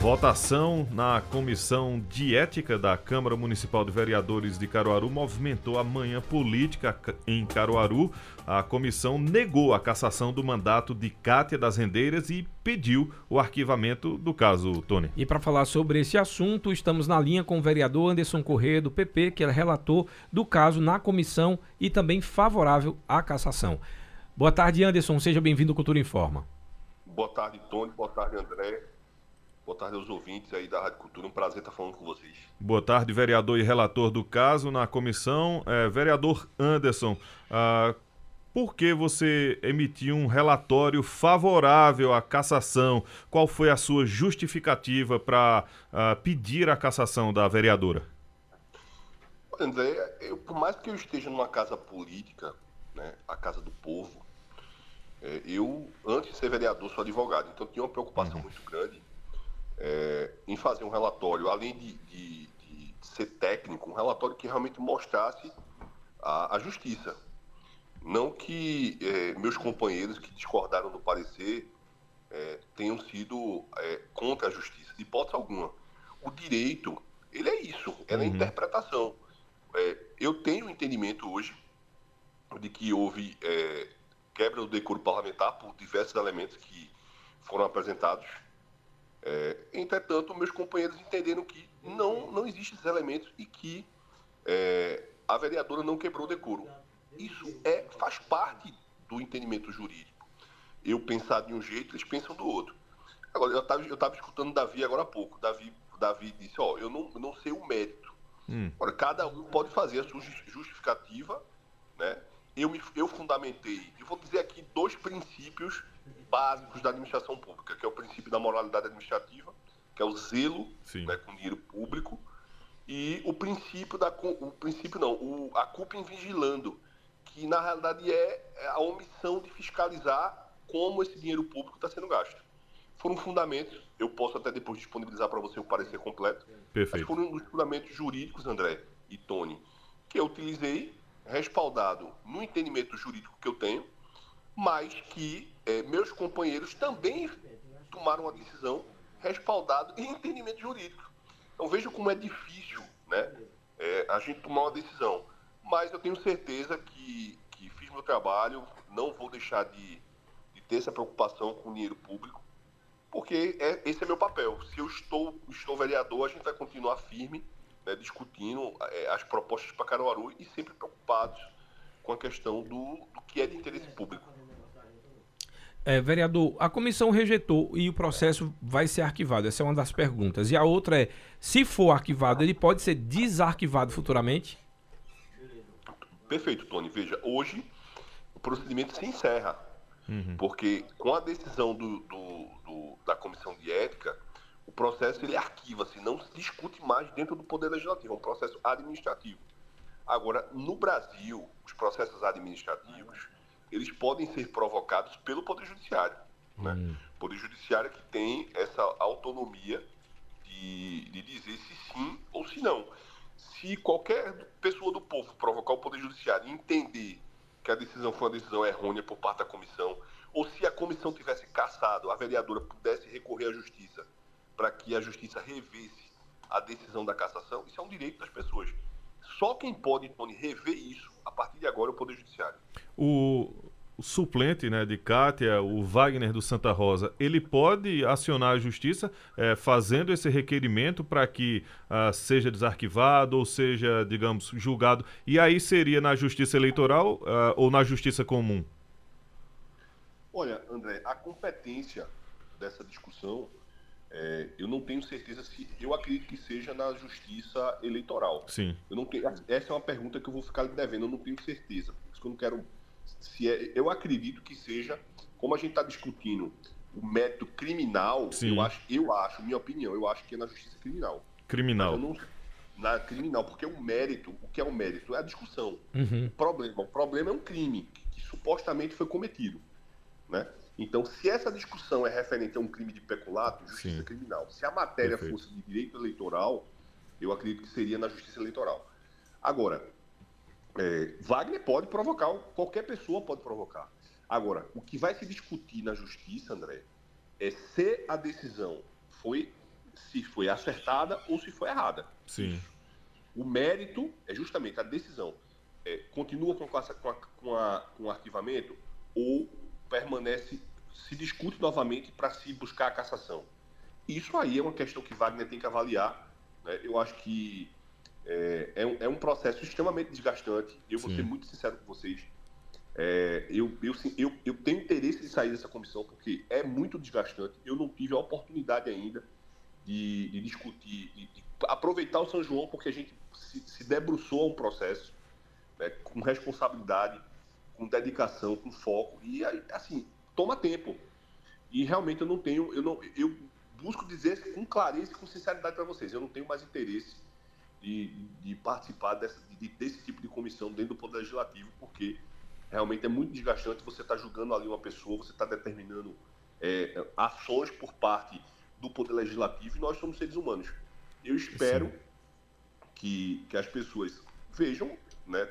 Votação na Comissão de Ética da Câmara Municipal de Vereadores de Caruaru movimentou a manhã política em Caruaru. A comissão negou a cassação do mandato de Cátia das Rendeiras e pediu o arquivamento do caso, Tony. E para falar sobre esse assunto, estamos na linha com o vereador Anderson Corrêa, do PP, que é relator do caso na comissão e também favorável à cassação. Boa tarde, Anderson. Seja bem-vindo ao Cultura Informa. Boa tarde, Tony. Boa tarde, André. Boa tarde aos ouvintes aí da Rádio Cultura. Um prazer estar falando com vocês. Boa tarde, vereador e relator do caso na comissão. É, vereador Anderson, ah, por que você emitiu um relatório favorável à cassação? Qual foi a sua justificativa para ah, pedir a cassação da vereadora? André, eu, por mais que eu esteja numa casa política, né, a casa do povo, é, eu, antes de ser vereador, sou advogado, então tinha uma preocupação uhum. muito grande é, em fazer um relatório, além de, de, de, ser técnico, um relatório que realmente mostrasse a, a justiça. Não que é, meus companheiros que discordaram do parecer é, tenham sido contra a justiça, de hipótese alguma. O direito, ele é isso, é uhum. a interpretação. Eu tenho entendimento hoje de que houve quebra do decoro parlamentar por diversos elementos que foram apresentados é, entretanto, meus companheiros entenderam que não, não existem esses elementos e que é, a vereadora não quebrou o decoro. Isso é, faz parte do entendimento jurídico. Eu pensar de um jeito, eles pensam do outro. Agora, eu estava eu tava escutando Davi agora há pouco. Davi, Davi disse, ó, eu não, eu não sei o mérito. Hum. Agora, cada um pode fazer a sua justificativa, né? Eu, me, eu fundamentei, e vou dizer aqui dois princípios básicos da administração pública, que é o princípio da moralidade administrativa, que é o zelo né, com dinheiro público, e o princípio da o princípio não, o, a culpa em vigilando, que na realidade é, é a omissão de fiscalizar como esse dinheiro público está sendo gasto. Foram fundamentos, eu posso até depois disponibilizar para você o parecer completo, Perfeito. mas foram os fundamentos jurídicos, André e Tony, que eu utilizei, respaldado no entendimento jurídico que eu tenho, mas que é, meus companheiros também tomaram uma decisão respaldada em entendimento jurídico. Então veja como é difícil né, é, a gente tomar uma decisão. Mas eu tenho certeza que, que fiz meu trabalho, não vou deixar de, de ter essa preocupação com o dinheiro público, porque é, esse é meu papel. Se eu estou, estou vereador, a gente vai continuar firme, né, discutindo é, as propostas para Caruaru e sempre preocupados com a questão do, do que é de interesse público. É, vereador, a comissão rejeitou e o processo vai ser arquivado. Essa é uma das perguntas. E a outra é: se for arquivado, ele pode ser desarquivado futuramente? Perfeito, Tony. Veja, hoje o procedimento se encerra. Uhum. Porque com a decisão do, do, do, da comissão de ética, processo ele arquiva-se, não se discute mais dentro do Poder Legislativo, é um processo administrativo. Agora, no Brasil, os processos administrativos eles podem ser provocados pelo Poder Judiciário. Né? Hum. Poder Judiciário que tem essa autonomia de, de dizer se sim ou se não. Se qualquer pessoa do povo provocar o Poder Judiciário e entender que a decisão foi uma decisão errônea por parte da comissão, ou se a comissão tivesse caçado, a vereadora pudesse recorrer à justiça para que a justiça revesse a decisão da cassação, isso é um direito das pessoas. Só quem pode, Tony, rever isso a partir de agora é o Poder Judiciário. O, o suplente né, de Cátia, o Wagner do Santa Rosa, ele pode acionar a justiça é, fazendo esse requerimento para que uh, seja desarquivado ou seja, digamos, julgado. E aí seria na justiça eleitoral uh, ou na justiça comum? Olha, André, a competência dessa discussão é, eu não tenho certeza se. Eu acredito que seja na justiça eleitoral. Sim. Eu não tenho, essa é uma pergunta que eu vou ficar devendo, eu não tenho certeza. Por isso que eu não quero. Se é, eu acredito que seja, como a gente está discutindo o método criminal, Sim. eu acho, eu acho, minha opinião, eu acho que é na justiça criminal. Criminal. Não, na criminal, porque o mérito, o que é o mérito? É a discussão. Uhum. O problema, o problema é um crime que, que supostamente foi cometido, né? Então, se essa discussão é referente a um crime de peculato, justiça Sim. criminal. Se a matéria Perfeito. fosse de direito eleitoral, eu acredito que seria na justiça eleitoral. Agora, é, Wagner pode provocar, qualquer pessoa pode provocar. Agora, o que vai se discutir na justiça, André, é se a decisão foi se foi acertada ou se foi errada. Sim. O mérito é justamente a decisão. É, continua com, a, com, a, com, a, com o arquivamento ou permanece, se discute novamente para se buscar a cassação. Isso aí é uma questão que Wagner tem que avaliar. Né? Eu acho que é, é, um, é, um, processo extremamente desgastante. Eu vou Sim. ser muito sincero com vocês. É, eu, eu, eu, eu, tenho interesse de sair dessa comissão porque é muito desgastante. Eu não tive a oportunidade ainda de, de discutir, de, de, aproveitar o São João, porque a gente se, se debruçou a um processo né, com responsabilidade, com dedicação, com foco. E assim, toma tempo. E realmente eu não tenho, eu, não, eu busco dizer com clareza e com sinceridade para vocês, eu não tenho mais interesse de, de participar dessa, de, desse tipo de comissão dentro do Poder Legislativo, porque realmente é muito desgastante você estar tá julgando ali uma pessoa, você está determinando é, ações por parte do Poder Legislativo e nós somos seres humanos. Eu espero que, que as pessoas vejam, né?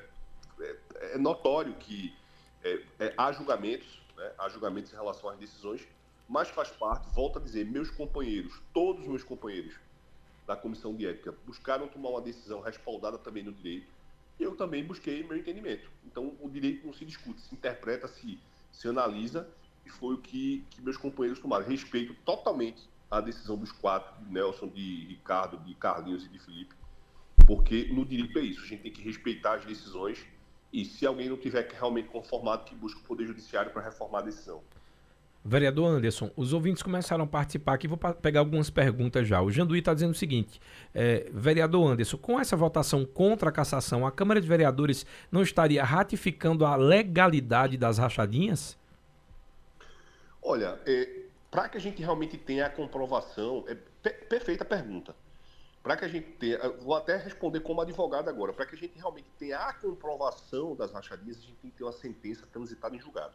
É, é notório que é, é, há julgamentos, né? há julgamentos em relação às decisões, mas faz parte, volto a dizer, meus companheiros, todos os meus companheiros da Comissão de Ética buscaram tomar uma decisão respaldada também no direito, eu também busquei meu entendimento. Então, o direito não se discute, se interpreta, se, se analisa, e foi o que, que meus companheiros tomaram. Respeito totalmente a decisão dos quatro, de Nelson, de Ricardo, de Carlinhos e de Felipe, porque no direito é isso, a gente tem que respeitar as decisões e se alguém não tiver realmente conformado, que busque o Poder Judiciário para reformar a decisão. Vereador Anderson, os ouvintes começaram a participar aqui, vou pegar algumas perguntas já. O Janduí está dizendo o seguinte: é, Vereador Anderson, com essa votação contra a cassação, a Câmara de Vereadores não estaria ratificando a legalidade das rachadinhas? Olha, é, para que a gente realmente tenha a comprovação, é per perfeita pergunta. Para que a gente tenha, vou até responder como advogado agora, para que a gente realmente tenha a comprovação das rachadinhas, a gente tem que ter uma sentença transitada em julgado.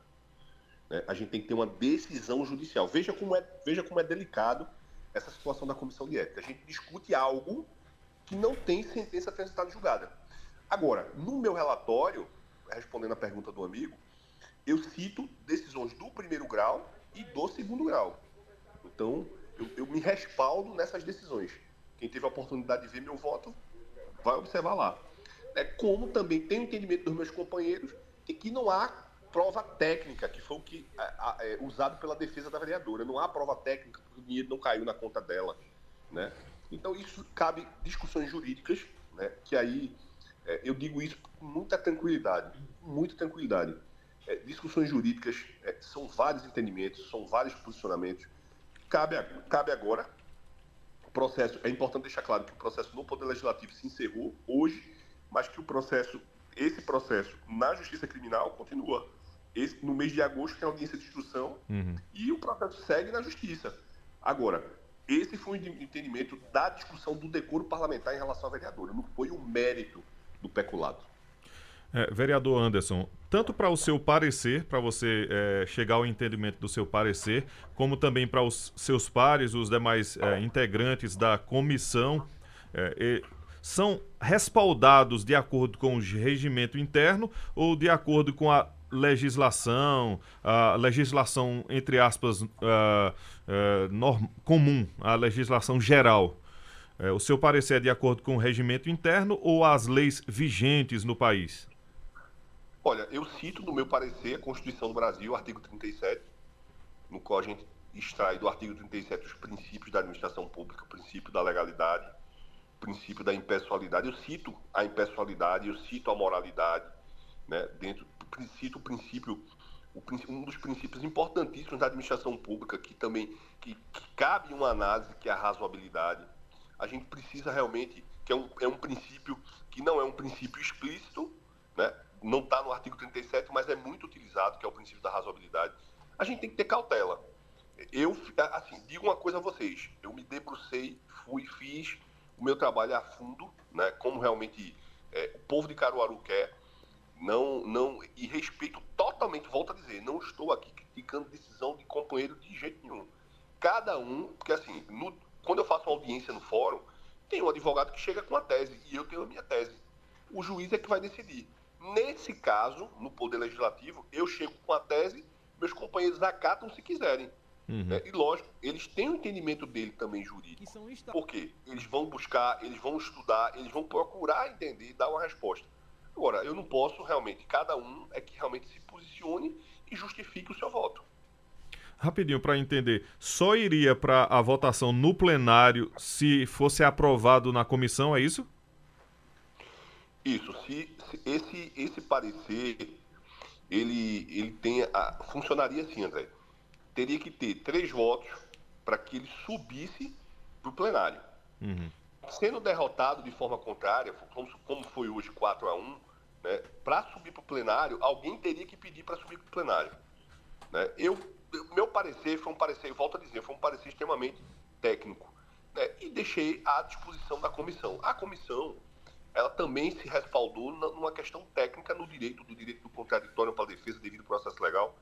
Né? A gente tem que ter uma decisão judicial. Veja como, é, veja como é delicado essa situação da comissão de ética. A gente discute algo que não tem sentença transitada julgada. Agora, no meu relatório, respondendo a pergunta do amigo, eu cito decisões do primeiro grau e do segundo grau. Então, eu, eu me respaldo nessas decisões. Quem teve a oportunidade de ver meu voto, vai observar lá. É, como também tenho entendimento dos meus companheiros de que não há prova técnica, que foi o que é, usado pela defesa da vereadora. Não há prova técnica porque o dinheiro não caiu na conta dela. Né? Então, isso cabe discussões jurídicas, né? que aí é, eu digo isso com muita tranquilidade, muita tranquilidade. É, discussões jurídicas é, são vários entendimentos, são vários posicionamentos. Cabe, cabe agora, processo, é importante deixar claro que o processo no Poder Legislativo se encerrou hoje, mas que o processo, esse processo na Justiça Criminal continua esse, no mês de agosto tem audiência de instrução uhum. e o processo segue na justiça. Agora, esse foi o entendimento da discussão do decoro parlamentar em relação à vereadora, não foi o mérito do peculado. É, vereador Anderson, tanto para o seu parecer, para você é, chegar ao entendimento do seu parecer, como também para os seus pares, os demais é, integrantes da comissão, é, são respaldados de acordo com o regimento interno ou de acordo com a legislação, a legislação, entre aspas, uh, uh, comum, a legislação geral. O seu parecer é de acordo com o regimento interno ou as leis vigentes no país? Olha, eu cito no meu parecer a Constituição do Brasil, artigo 37, no qual a gente extrai do artigo 37 os princípios da administração pública, o princípio da legalidade, o princípio da impessoalidade. Eu cito a impessoalidade, eu cito a moralidade, né, dentro cito o princípio, um dos princípios importantíssimos da administração pública, que também que, que cabe uma análise, que é a razoabilidade. A gente precisa realmente, que é um, é um princípio que não é um princípio explícito, né? Não está no artigo 37, mas é muito utilizado, que é o princípio da razoabilidade. A gente tem que ter cautela. Eu, assim, digo uma coisa a vocês, eu me debrucei, fui, fiz o meu trabalho a fundo, né, como realmente é, o povo de Caruaru quer, não, não, e respeito totalmente, volto a dizer, não estou aqui criticando decisão de companheiro de jeito nenhum. Cada um, porque assim, no, quando eu faço uma audiência no fórum, tem um advogado que chega com a tese e eu tenho a minha tese. O juiz é que vai decidir. Nesse caso, no Poder Legislativo, eu chego com a tese, meus companheiros acatam se quiserem. Uhum. Né? E lógico, eles têm o entendimento dele também jurídico. Por quê? Eles vão buscar, eles vão estudar, eles vão procurar entender e dar uma resposta. Agora, eu não posso realmente, cada um é que realmente se posicione e justifique o seu voto. Rapidinho para entender, só iria para a votação no plenário se fosse aprovado na comissão, é isso? Isso. Se, se esse esse parecer ele ele tem a, funcionaria assim, André. Teria que ter três votos para que ele subisse para o plenário. Uhum. Sendo derrotado de forma contrária, como, como foi hoje 4 a 1 né, para subir para o plenário, alguém teria que pedir para subir para o plenário. Né? Eu, meu parecer foi um parecer, volto a dizer, foi um parecer extremamente técnico. Né, e deixei à disposição da comissão. A comissão ela também se respaldou numa questão técnica no direito, do direito do contraditório para a defesa devido ao processo legal,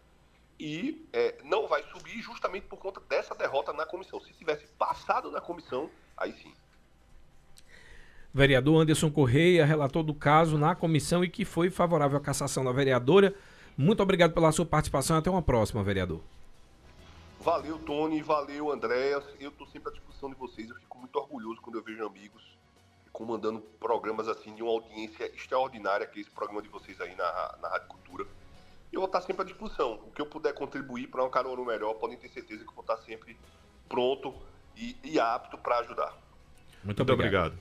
e é, não vai subir justamente por conta dessa derrota na comissão. Se tivesse passado na comissão, aí sim. Vereador Anderson Correia, relator do caso na comissão e que foi favorável à cassação da vereadora. Muito obrigado pela sua participação. Até uma próxima, vereador. Valeu, Tony. Valeu, Andréas. Eu estou sempre à disposição de vocês. Eu fico muito orgulhoso quando eu vejo amigos comandando programas assim de uma audiência extraordinária, que é esse programa de vocês aí na, na Rádio Cultura. Eu vou estar sempre à disposição. O que eu puder contribuir para uma carona melhor, podem ter certeza que eu vou estar sempre pronto e, e apto para ajudar. Muito, Muito obrigado. obrigado.